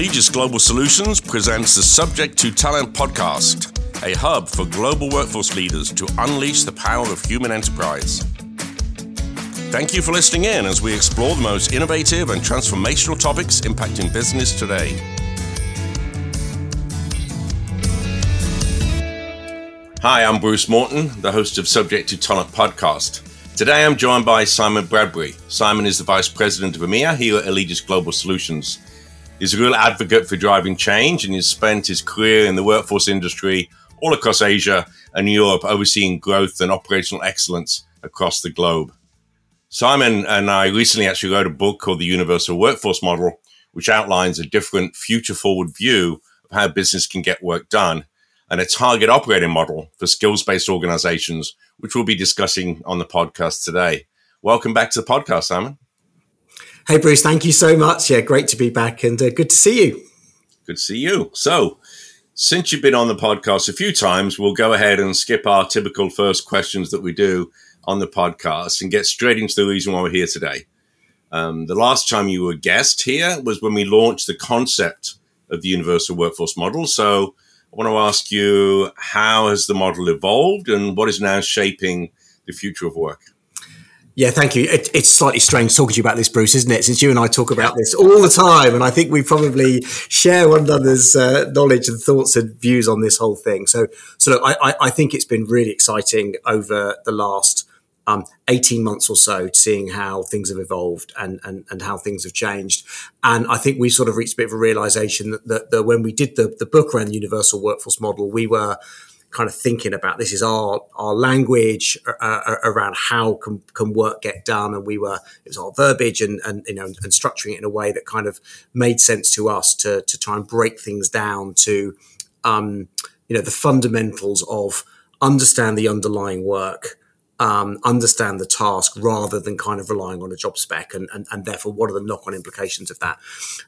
Allegis Global Solutions presents the Subject to Talent podcast, a hub for global workforce leaders to unleash the power of human enterprise. Thank you for listening in as we explore the most innovative and transformational topics impacting business today. Hi, I'm Bruce Morton, the host of Subject to Talent podcast. Today I'm joined by Simon Bradberry. Simon is the Vice President of EMEA here at Allegis Global Solutions. He's a real advocate for driving change and he's spent his career in the workforce industry all across Asia and Europe, overseeing growth and operational excellence across the globe. Simon and I recently actually wrote a book called The Universal Workforce Model, which outlines a different future forward view of how business can get work done and a target operating model for skills based organizations, which we'll be discussing on the podcast today. Welcome back to the podcast, Simon. Hey, Bruce, thank you so much. Yeah, great to be back and uh, good to see you. Good to see you. So, since you've been on the podcast a few times, we'll go ahead and skip our typical first questions that we do on the podcast and get straight into the reason why we're here today. Um, the last time you were guest here was when we launched the concept of the universal workforce model. So, I want to ask you how has the model evolved and what is now shaping the future of work? Yeah, thank you. It, it's slightly strange talking to you about this, Bruce, isn't it? Since you and I talk about this all the time, and I think we probably share one another's uh, knowledge and thoughts and views on this whole thing. So, so look, I, I think it's been really exciting over the last um, 18 months or so, seeing how things have evolved and, and, and how things have changed. And I think we sort of reached a bit of a realization that, that, that when we did the, the book around the universal workforce model, we were kind of thinking about this is our our language uh, uh around how can, can work get done. And we were it was our verbiage and and you know and structuring it in a way that kind of made sense to us to to try and break things down to um, you know the fundamentals of understand the underlying work um, understand the task rather than kind of relying on a job spec and, and, and therefore what are the knock-on implications of that.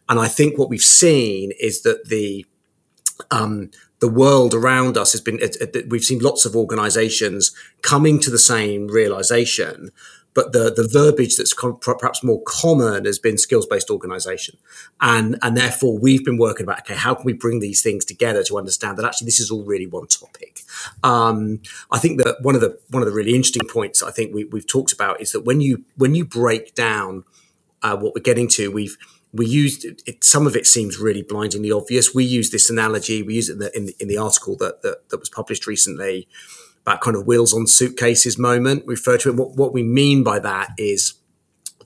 And i think what we've seen is that the um, the world around us has been it, it, we've seen lots of organizations coming to the same realization but the the verbiage that's com- perhaps more common has been skills based organization. And and therefore we've been working about okay how can we bring these things together to understand that actually this is all really one topic? Um, i think that one of the one of the really interesting points i think we, we've talked about is that when you when you break down uh, what we're getting to we've we used it, some of it seems really blindingly obvious we use this analogy we use it in the, in in the article that, that that was published recently about kind of wheels on suitcases moment. We refer to it. What, what we mean by that is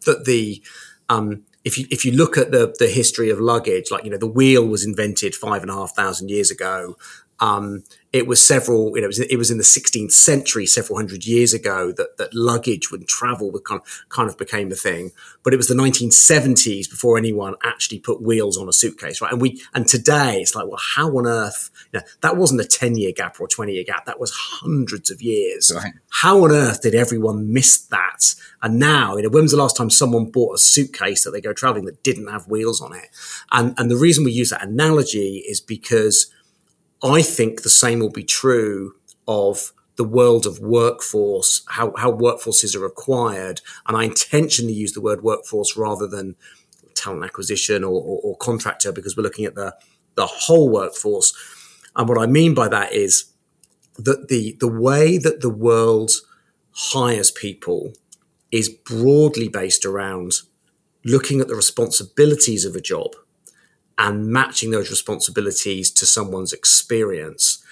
that the um, if you if you look at the the history of luggage, like you know, the wheel was invented five and a half thousand years ago. Um, it was several, you know, it was, it was, in the 16th century, several hundred years ago, that, that luggage and travel kind of, kind of became a thing. But it was the 1970s before anyone actually put wheels on a suitcase, right? And we, and today it's like, well, how on earth, you know, that wasn't a 10 year gap or a 20 year gap. That was hundreds of years. Right. How on earth did everyone miss that? And now, you know, when was the last time someone bought a suitcase that they go traveling that didn't have wheels on it? And, and the reason we use that analogy is because I think the same will be true of the world of workforce, how, how workforces are acquired. And I intentionally use the word workforce rather than talent acquisition or, or, or contractor because we're looking at the, the whole workforce. And what I mean by that is that the, the way that the world hires people is broadly based around looking at the responsibilities of a job and matching those responsibilities to someone's experience.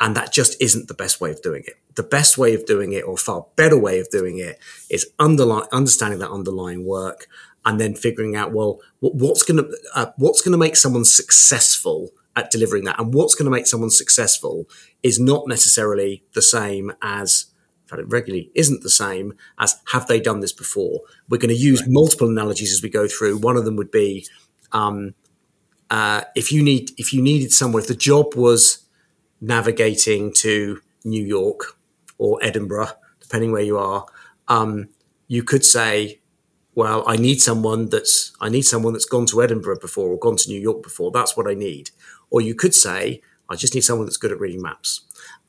And that just isn't the best way of doing it. The best way of doing it, or far better way of doing it, is underlying, understanding that underlying work and then figuring out, well, what's going to uh, what's going to make someone successful at delivering that, and what's going to make someone successful is not necessarily the same as it regularly isn't the same as have they done this before. We're going to use right. multiple analogies as we go through. One of them would be um, uh, if you need if you needed somewhere, if the job was navigating to New York or Edinburgh, depending where you are, um, you could say, "Well, I need someone that's I need someone that's gone to Edinburgh before or gone to New York before. That's what I need." Or you could say, "I just need someone that's good at reading maps."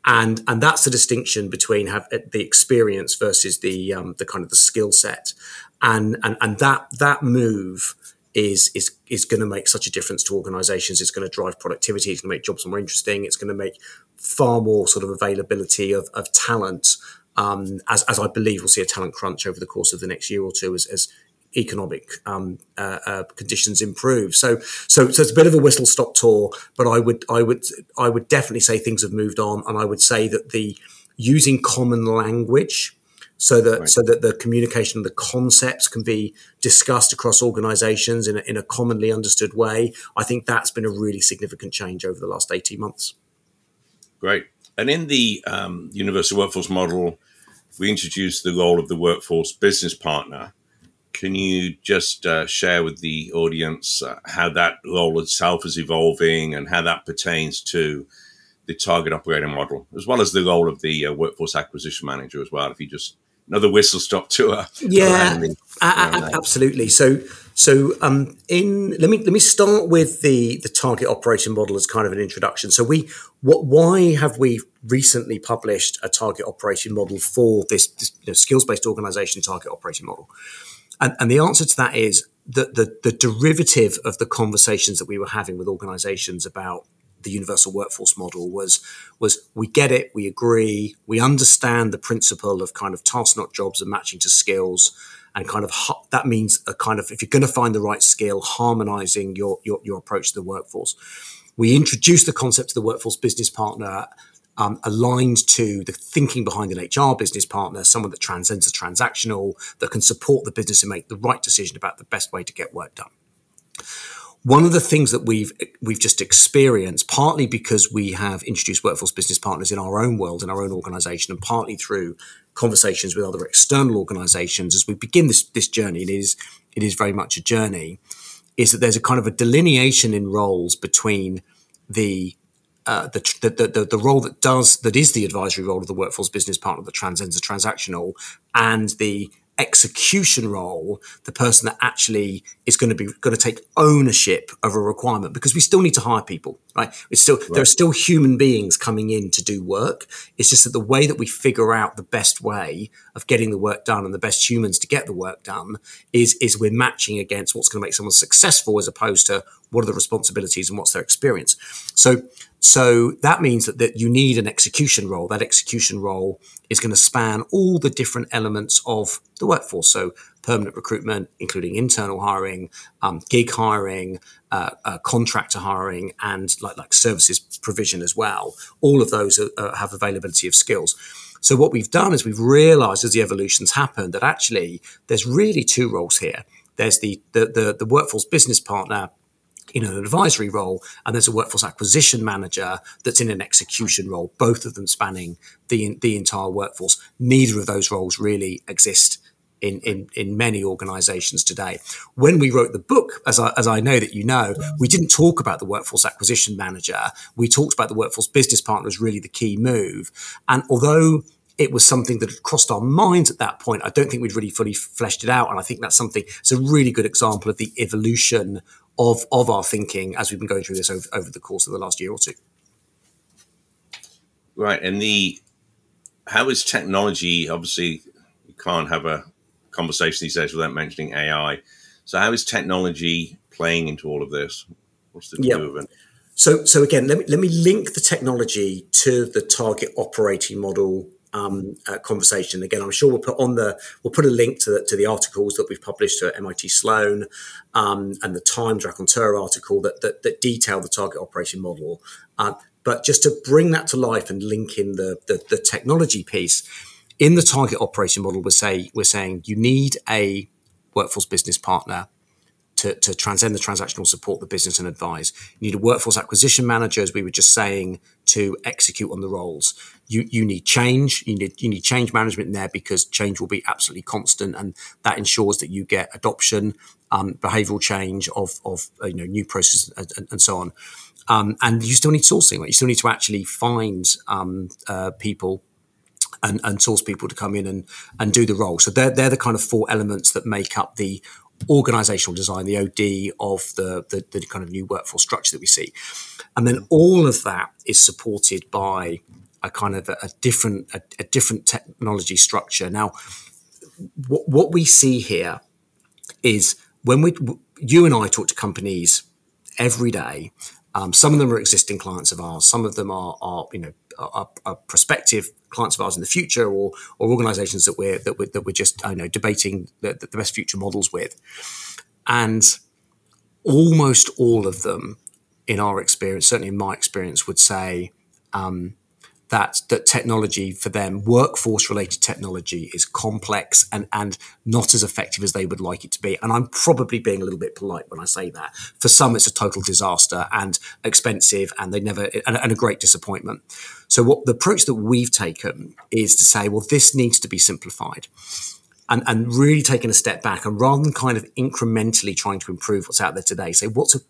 And and that's the distinction between have the experience versus the um, the kind of the skill set, and and and that that move is is is going to make such a difference to organizations. It's going to drive productivity. It's going to make jobs more interesting. It's going to make far more sort of availability of, of talent. Um, as, as I believe we'll see a talent crunch over the course of the next year or two as, as economic um, uh, uh, conditions improve. So, so, so it's a bit of a whistle stop tour, but I would, I would, I would definitely say things have moved on, and I would say that the using common language so that right. so that the communication of the concepts can be discussed across organizations in a, in a commonly understood way i think that's been a really significant change over the last 18 months great and in the um, universal workforce model we introduced the role of the workforce business partner can you just uh, share with the audience uh, how that role itself is evolving and how that pertains to the target operating model, as well as the role of the uh, workforce acquisition manager as well. If you just another whistle stop tour. Yeah, absolutely. So, so um, in let me let me start with the the target operating model as kind of an introduction. So, we what why have we recently published a target operating model for this, this you know, skills based organization target operating model? And, and the answer to that is that the, the derivative of the conversations that we were having with organizations about the universal workforce model was was we get it, we agree, we understand the principle of kind of task not jobs and matching to skills, and kind of that means a kind of if you're going to find the right skill, harmonizing your your, your approach to the workforce. We introduced the concept of the workforce business partner. Um, aligned to the thinking behind an HR business partner, someone that transcends the transactional, that can support the business and make the right decision about the best way to get work done one of the things that we've we've just experienced, partly because we have introduced workforce business partners in our own world, in our own organization, and partly through conversations with other external organizations as we begin this this journey, it is it is very much a journey, is that there's a kind of a delineation in roles between the uh, the, the, the, the role that does that is the advisory role of the workforce business partner that transcends the transactional and the execution role, the person that actually is going to be going to take ownership of a requirement because we still need to hire people, right? It's still right. there are still human beings coming in to do work. It's just that the way that we figure out the best way of getting the work done and the best humans to get the work done is is we're matching against what's going to make someone successful as opposed to what are the responsibilities and what's their experience. So so that means that, that you need an execution role. That execution role is going to span all the different elements of the workforce. So permanent recruitment, including internal hiring, um, gig hiring, uh, uh, contractor hiring, and like, like services provision as well. All of those are, uh, have availability of skills. So what we've done is we've realized as the evolutions happened that actually there's really two roles here. There's the, the, the, the workforce business partner in an advisory role, and there's a workforce acquisition manager that's in an execution role, both of them spanning the, the entire workforce. Neither of those roles really exist in, in, in many organizations today. When we wrote the book, as I, as I know that you know, we didn't talk about the workforce acquisition manager. We talked about the workforce business partner as really the key move. And although it was something that had crossed our minds at that point. I don't think we'd really fully fleshed it out. And I think that's something, it's a really good example of the evolution of of our thinking as we've been going through this over, over the course of the last year or two. Right, and the how is technology? Obviously, you can't have a conversation these days without mentioning AI. So, how is technology playing into all of this? What's the yep. it? So, so again, let me let me link the technology to the target operating model um, uh, conversation. Again, I'm sure we'll put on the we'll put a link to the, to the articles that we've published at MIT Sloan um, and the Times raconteur article that, that, that detail the target operation model. Uh, but just to bring that to life and link in the, the, the technology piece in the target operation model, we're say we're saying you need a workforce business partner to, to transcend the transactional support the business and advise. You need a workforce acquisition manager, as we were just saying, to execute on the roles. You, you need change. You need, you need change management in there because change will be absolutely constant. And that ensures that you get adoption, um, behavioral change of, of uh, you know, new processes and, and so on. Um, and you still need sourcing. Right? You still need to actually find um, uh, people and, and, source people to come in and, and do the role. So they're, they're the kind of four elements that make up the organizational design, the OD of the, the, the, kind of new workforce structure that we see. And then all of that is supported by a kind of a, a different, a, a, different technology structure. Now, what, what we see here is when we, you and I talk to companies every day. Um, some of them are existing clients of ours. Some of them are, are you know, are, are, prospective clients of ours in the future, or or organisations that we're that we're, that we're just I know debating the, the best future models with, and almost all of them, in our experience, certainly in my experience, would say. Um, that that technology for them, workforce related technology, is complex and and not as effective as they would like it to be. And I'm probably being a little bit polite when I say that. For some, it's a total disaster and expensive, and they never and, and a great disappointment. So what the approach that we've taken is to say, well, this needs to be simplified. And, and really taking a step back and rather than kind of incrementally trying to improve what's out there today, say what's a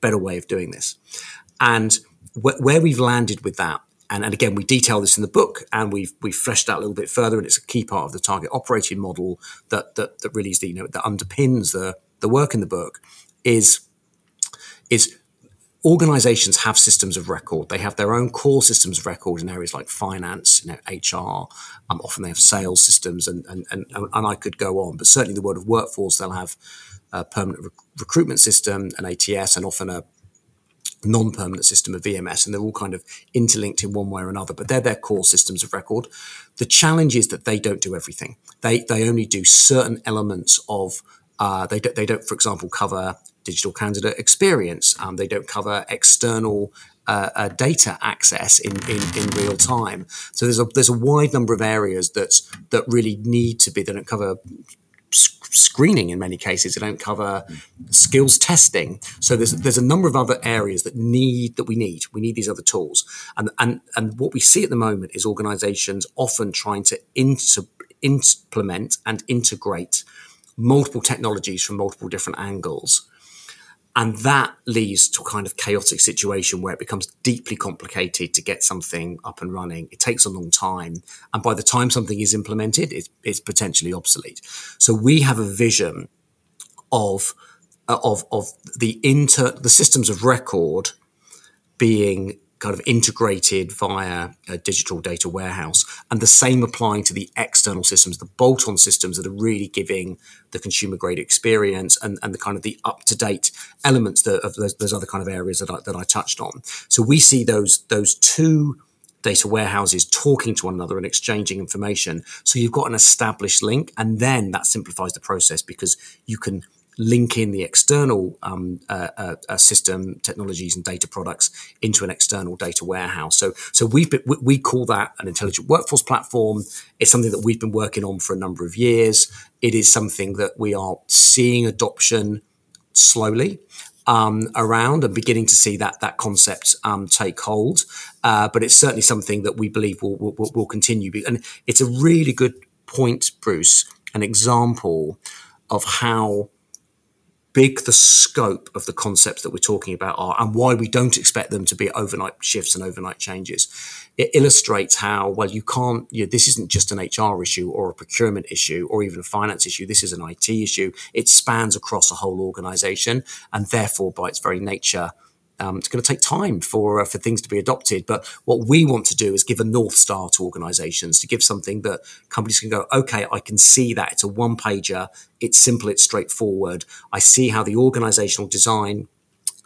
better way of doing this. And wh- where we've landed with that and, and again, we detail this in the book and we've, we've fleshed out a little bit further. And it's a key part of the target operating model that, that, that really is the, you know, that underpins the, the work in the book is, is organizations have systems of record. They have their own core systems of record in areas like finance, you know, HR. Um, often they have sales systems, and, and and and I could go on. But certainly, the world of workforce, they'll have a permanent rec- recruitment system, an ATS, and often a non-permanent system of VMS, and they're all kind of interlinked in one way or another. But they're their core systems of record. The challenge is that they don't do everything. They they only do certain elements of. Uh, they don't, they don't, for example, cover digital candidate experience. Um, they don't cover external uh, uh, data access in, in, in real time. So there's a there's a wide number of areas that that really need to be. They don't cover screening in many cases. They don't cover skills testing. So there's there's a number of other areas that need that we need. We need these other tools. And and and what we see at the moment is organizations often trying to inter, implement and integrate multiple technologies from multiple different angles and that leads to a kind of chaotic situation where it becomes deeply complicated to get something up and running. It takes a long time. And by the time something is implemented, it's, it's potentially obsolete. So we have a vision of, uh, of, of the inter, the systems of record being kind of integrated via a digital data warehouse, and the same applying to the external systems, the bolt-on systems that are really giving the consumer grade experience and, and the kind of the up-to-date elements that, of those, those, other kind of areas that I, that I touched on. So we see those those two data warehouses talking to one another and exchanging information. So you've got an established link, and then that simplifies the process because you can link in the external um, uh, uh, uh, system technologies and data products into an external data warehouse. So, so we've been, we call that an intelligent workforce platform. It's something that we've been working on for a number of years. It is something that we are seeing adoption slowly. Um, around and beginning to see that that concept um, take hold, uh, but it's certainly something that we believe will, will, will continue. And it's a really good point, Bruce, an example of how big the scope of the concepts that we're talking about are and why we don't expect them to be overnight shifts and overnight changes. It illustrates how, well, you can't, you know, this isn't just an HR issue or a procurement issue or even a finance issue. This is an IT issue. It spans across a whole organization and therefore, by its very nature, um, it's going to take time for uh, for things to be adopted. But what we want to do is give a north star to organisations to give something that companies can go, okay, I can see that it's a one pager, it's simple, it's straightforward. I see how the organisational design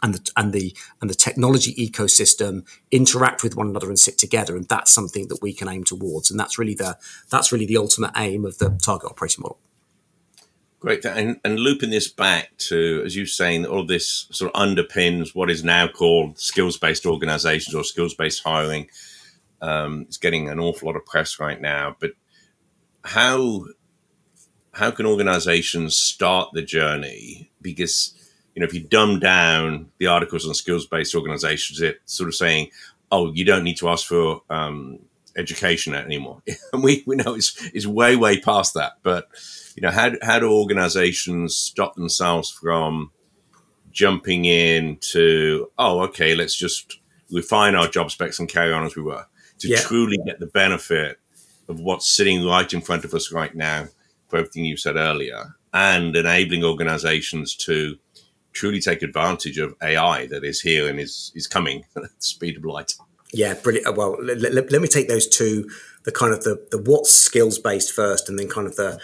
and the and the and the technology ecosystem interact with one another and sit together, and that's something that we can aim towards. And that's really the that's really the ultimate aim of the target operating model. Great. And, and looping this back to, as you're saying, all this sort of underpins what is now called skills based organizations or skills based hiring. Um, it's getting an awful lot of press right now. But how how can organizations start the journey? Because you know, if you dumb down the articles on skills based organizations, it's sort of saying, "Oh, you don't need to ask for um, education anymore," and we we know it's it's way way past that, but you know, how, how do organizations stop themselves from jumping in to, oh, okay, let's just refine our job specs and carry on as we were to yeah. truly get the benefit of what's sitting right in front of us right now for everything you said earlier and enabling organizations to truly take advantage of AI that is here and is, is coming at the speed of light. Yeah, brilliant. Uh, well, let, let, let me take those two, the kind of the, the what skills based first and then kind of the,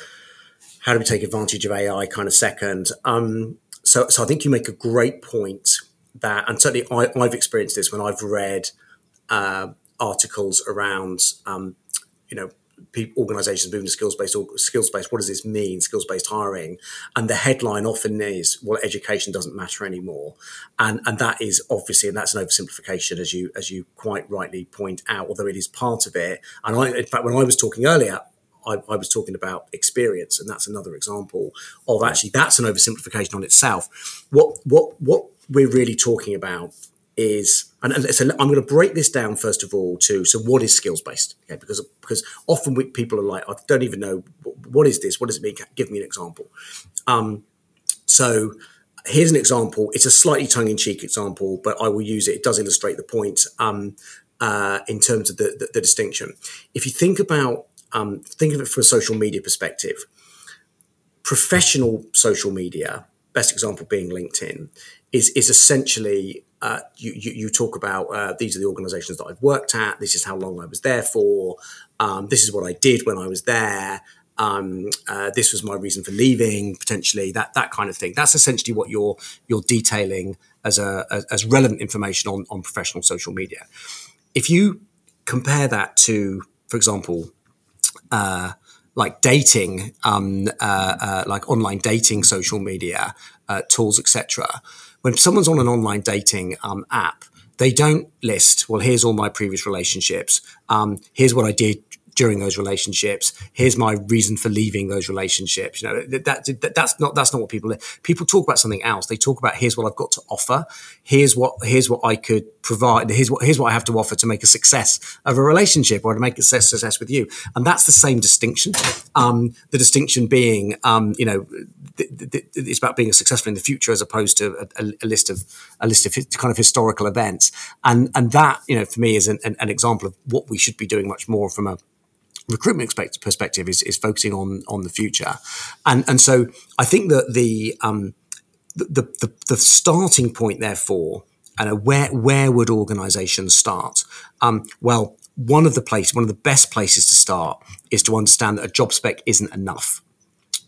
how do we take advantage of AI kind of second. Um, so, so I think you make a great point that, and certainly I, have experienced this when I've read uh, articles around, um, you know, people, organizations moving to skills based skills based. What does this mean? Skills based hiring, and the headline often is, "Well, education doesn't matter anymore," and and that is obviously, and that's an oversimplification, as you as you quite rightly point out. Although it is part of it, and I, in fact, when I was talking earlier, I, I, was talking about experience, and that's another example of actually that's an oversimplification on itself. What what what we're really talking about is, and, and I'm going to break this down first of all to so what is skills based? Okay, because because often we, people are like, I don't even know what is this. What does it mean? Give me an example. Um, so here's an example. It's a slightly tongue in cheek example, but I will use it. It does illustrate the point. Um, uh, in terms of the, the, the, distinction. If you think about um, think of it from a social media perspective. Professional social media, best example being LinkedIn, is is essentially uh, you, you, you talk about uh, these are the organisations that I've worked at. This is how long I was there for. Um, this is what I did when I was there. Um, uh, this was my reason for leaving potentially that that kind of thing. That's essentially what you're you're detailing as a as, as relevant information on on professional social media. If you compare that to, for example, uh, like dating, um, uh, uh, like online dating, social media uh, tools, etc. When someone's on an online dating um, app, they don't list, well, here's all my previous relationships. Um, here's what I did during those relationships. Here's my reason for leaving those relationships. You know, that, that, that's not that's not what people people talk about something else. They talk about here's what I've got to offer. Here's what here's what I could provide. Here's what here's what I have to offer to make a success of a relationship or to make a success, with you. And that's the same distinction. Um, the distinction being, um, you know, th- th- it's about being successful in the future as opposed to a, a, list of a list of kind of historical events. And and that you know for me is an, an, an example of what we should be doing much more from a recruitment perspective is, is focusing on on the future, and and so I think that the um, the, the, the starting point therefore and where where would organisations start? Um, well, one of the place one of the best places to start is to understand that a job spec isn't enough.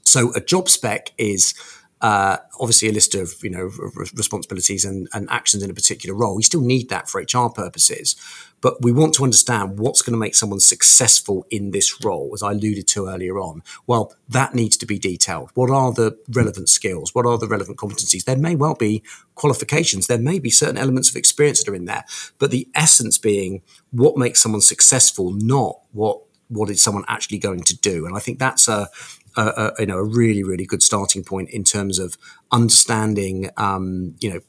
So a job spec is uh, obviously a list of you know responsibilities and, and, actions in a particular role. We still need that for HR purposes, but we want to understand what's going to make someone successful in this role, as I alluded to earlier on. Well, that needs to be detailed. What are the relevant skills? What are the relevant competencies? There may well be qualifications. There may be certain elements of experience that are in there, but the essence being what makes someone successful, not what what is someone actually going to do. And I think that's a a, a, you know a really really good starting point in terms of understanding um, you know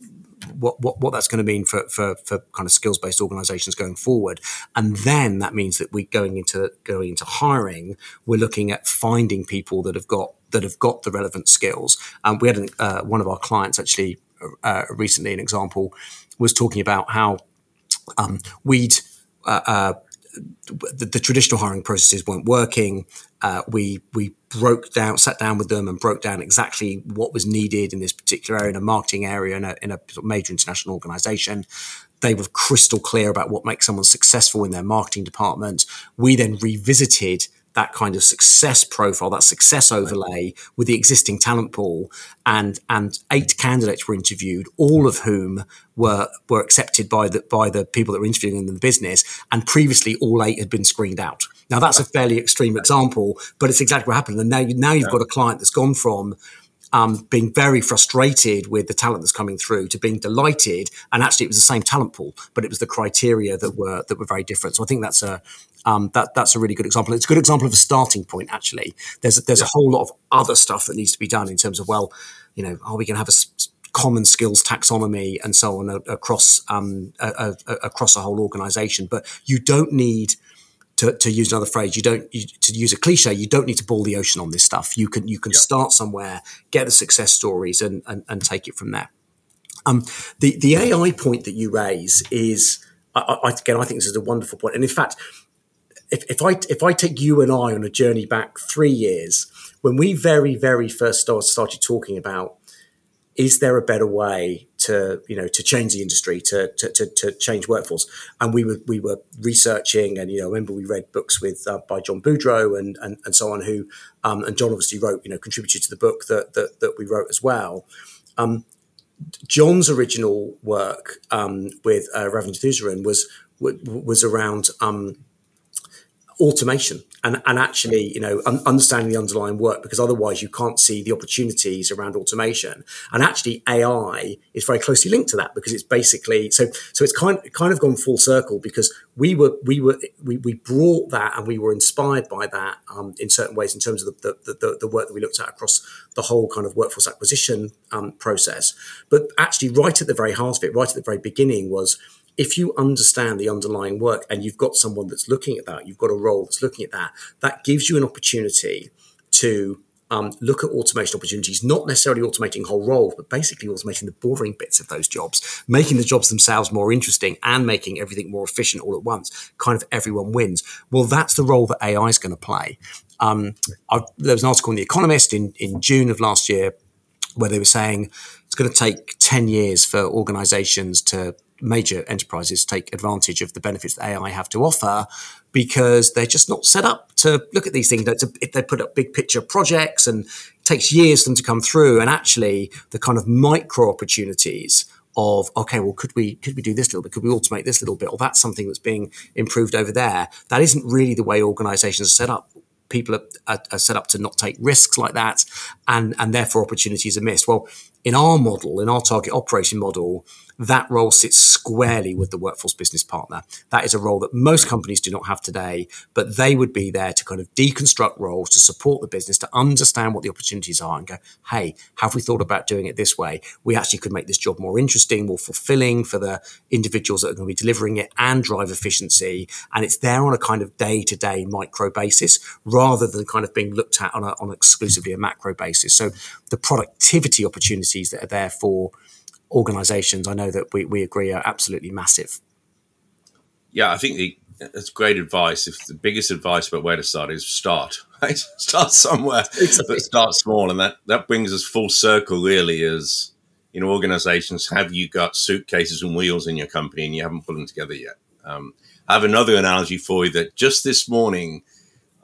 what, what, what that's going to mean for, for, for kind of skills based organizations going forward. And then that means that we're going into going into hiring, we're looking at finding people that have got that have got the relevant skills. Um, we had an, uh, one of our clients actually uh, recently, an example was talking about how um, we'd uh, uh the, the, traditional hiring processes weren't working. Uh, we we broke down, sat down with them, and broke down exactly what was needed in this particular area, in a marketing area, in a, in a major international organization. They were crystal clear about what makes someone successful in their marketing department. We then revisited that kind of success profile, that success overlay with the existing talent pool, and and eight candidates were interviewed, all of whom were were accepted by the by the people that were interviewing in the business, and previously all eight had been screened out. Now that's a fairly extreme example, but it's exactly what happened. And now now you've got a client that's gone from um, being very frustrated with the talent that's coming through to being delighted. And actually, it was the same talent pool, but it was the criteria that were that were very different. So I think that's a um, that that's a really good example. It's a good example of a starting point. Actually, there's there's yeah. a whole lot of other stuff that needs to be done in terms of well, you know, are we going to have a common skills taxonomy and so on across um, across a whole organization? But you don't need to, to use another phrase, you don't you, to use a cliche. You don't need to boil the ocean on this stuff. You can you can yeah. start somewhere, get the success stories, and, and, and take it from there. Um, the the AI point that you raise is, I, I, again, I think this is a wonderful point. And in fact, if, if I if I take you and I on a journey back three years, when we very very first start, started talking about is there a better way to you know to change the industry to, to, to, to, change workforce? And we were we were researching and you know I remember we read books with uh, by John Boudreau and, and and so on who um, and John obviously wrote you know contributed to the book that that, that we wrote as well. Um, John's original work um, with uh, Ravindra was was around um, automation and, and actually, you know, un- understanding the underlying work because otherwise you can't see the opportunities around automation. And actually, AI is very closely linked to that because it's basically so. So it's kind kind of gone full circle because we were we were we, we brought that and we were inspired by that um, in certain ways in terms of the, the, the, the, work that we looked at across the whole kind of workforce acquisition um, process. But actually, right at the very heart of it, right at the very beginning, was if you understand the underlying work and you've got someone that's looking at that, you've got a role that's looking at that, that gives you an opportunity to um, look at automation opportunities, not necessarily automating whole roles, but basically automating the boring bits of those jobs, making the jobs themselves more interesting and making everything more efficient all at once. Kind of everyone wins. Well, that's the role that AI is going to play. Um, there was an article in The Economist in, in June of last year where they were saying it's going to take 10 years for organizations to major enterprises take advantage of the benefits that AI have to offer because they're just not set up to look at these things. They put up big picture projects and it takes years for them to come through. And actually, the kind of micro opportunities of okay, well, could we could we do this little bit? Could we automate this little bit? Or that's something that's being improved over there. That isn't really the way organisations are set up people are, are, are, set up to not take risks like that, and and therefore opportunities are missed. Well, in our model, in our target operating model, that role sits squarely with the workforce business partner. That is a role that most companies do not have today, but they would be there to kind of deconstruct roles to support the business, to understand what the opportunities are and go, hey, have we thought about doing it this way? We actually could make this job more interesting, more fulfilling for the individuals that are going to be delivering it and drive efficiency. And it's there on a kind of day to day micro basis rather than kind of being looked at on, a, on exclusively a macro basis. So the productivity opportunities that are there for organisations, I know that we, we agree are absolutely massive. Yeah, I think the, that's great advice. If the biggest advice about where to start is start, right? start somewhere, but start small, and that that brings us full circle. Really, as in organisations, have you got suitcases and wheels in your company, and you haven't put them together yet? Um, I have another analogy for you that just this morning.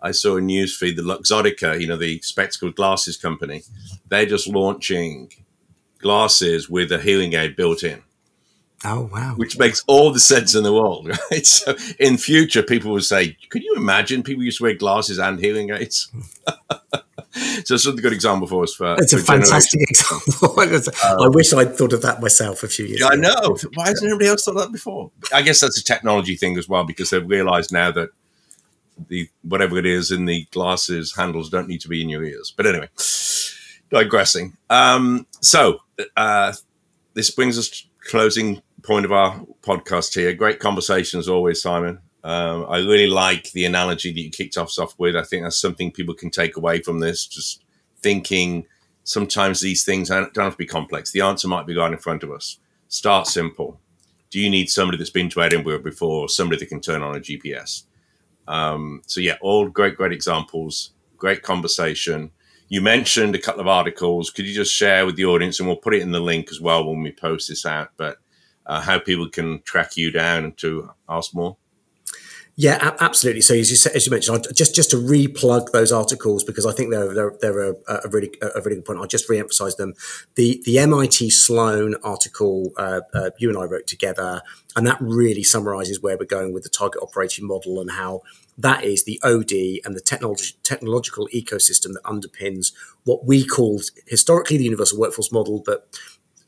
I saw a news feed, the Luxottica, you know, the spectacle glasses company. They're just launching glasses with a hearing aid built in. Oh wow! Which makes all the sense in the world, right? So in future, people will say, "Could you imagine people used to wear glasses and hearing aids?" so it's a good example for us. For it's a fantastic example. um, I wish I'd thought of that myself a few years. Yeah, ago. I know. Why hasn't anybody else thought of that before? I guess that's a technology thing as well because they've realised now that the whatever it is in the glasses handles don't need to be in your ears. But anyway, digressing. Um, so uh, this brings us to closing point of our podcast here. Great conversation as always, Simon. Um, I really like the analogy that you kicked off off with. I think that's something people can take away from this. Just thinking sometimes these things don't have to be complex. The answer might be right in front of us. Start simple. Do you need somebody that's been to Edinburgh before, or somebody that can turn on a GPS? Um, so yeah, all great, great examples. Great conversation you mentioned a couple of articles. Could you just share with the audience, and we'll put it in the link as well when we post this out, but uh, how people can track you down to ask more? Yeah, absolutely. So as you, as you mentioned, just just to replug those articles because I think they're they're, they're a, a, really a really good point. I'll just re-emphasize them. The the MIT Sloan article uh, uh, you and I wrote together, and that really summarizes where we're going with the target operating model and how that is the OD and the technology, technological ecosystem that underpins what we called historically the universal workforce model, but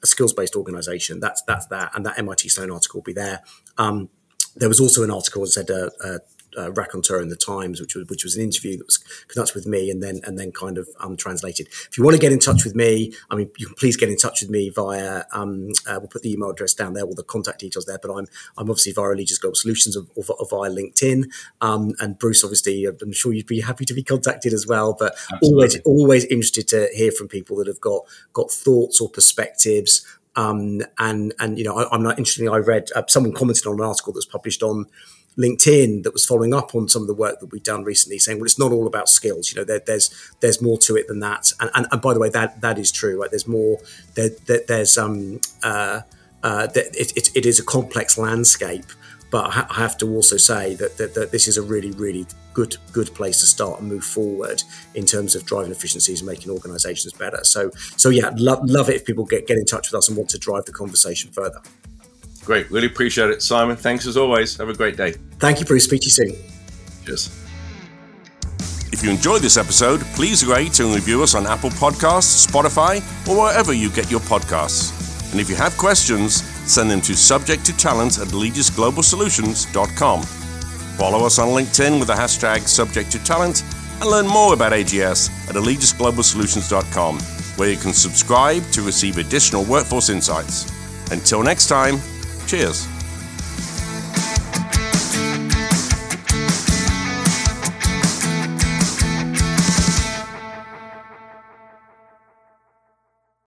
a skills based organization. That's that's that, and that MIT Sloan article will be there. Um, there was also an article that said uh, uh, uh, raconteur in the Times, which was which was an interview that was conducted with me and then and then kind of um, translated. If you want to get in touch with me, I mean, you can please get in touch with me via. Um, uh, we'll put the email address down there, all the contact details there. But I'm I'm obviously via Allegis Global Solutions or, or, or via LinkedIn. Um, and Bruce, obviously, I'm sure you'd be happy to be contacted as well. But Absolutely. always always interested to hear from people that have got got thoughts or perspectives um, and and you know, I, am not interestingly, I read uh, someone commented on an article that was published on LinkedIn that was following up on some of the work that we've done recently, saying, well, it's not all about skills. You know, there, there's there's more to it than that. And, and, and by the way, that that is true. Right? There's more. There, there, there's um uh, uh it, it, it is a complex landscape But I have to also say that, that, that this is a really, really good good place to start and move forward in terms of driving efficiencies and making organisations better. So so yeah, love love it if people get get in touch with us and want to drive the conversation further. Great, really appreciate it, Simon. Thanks as always. Have a great day. Thank you, Bruce. Speak to you soon. Cheers. If you enjoyed this episode, please rate and review us on Apple Podcasts, Spotify, or wherever you get your podcasts. And if you have questions, send them to subject to talent at allegis.globalsolutions.com. Follow us on LinkedIn with the hashtag subject to talent and learn more about AGS at allegis.globalsolutions.com, where you can subscribe to receive additional workforce insights. Until next time, cheers.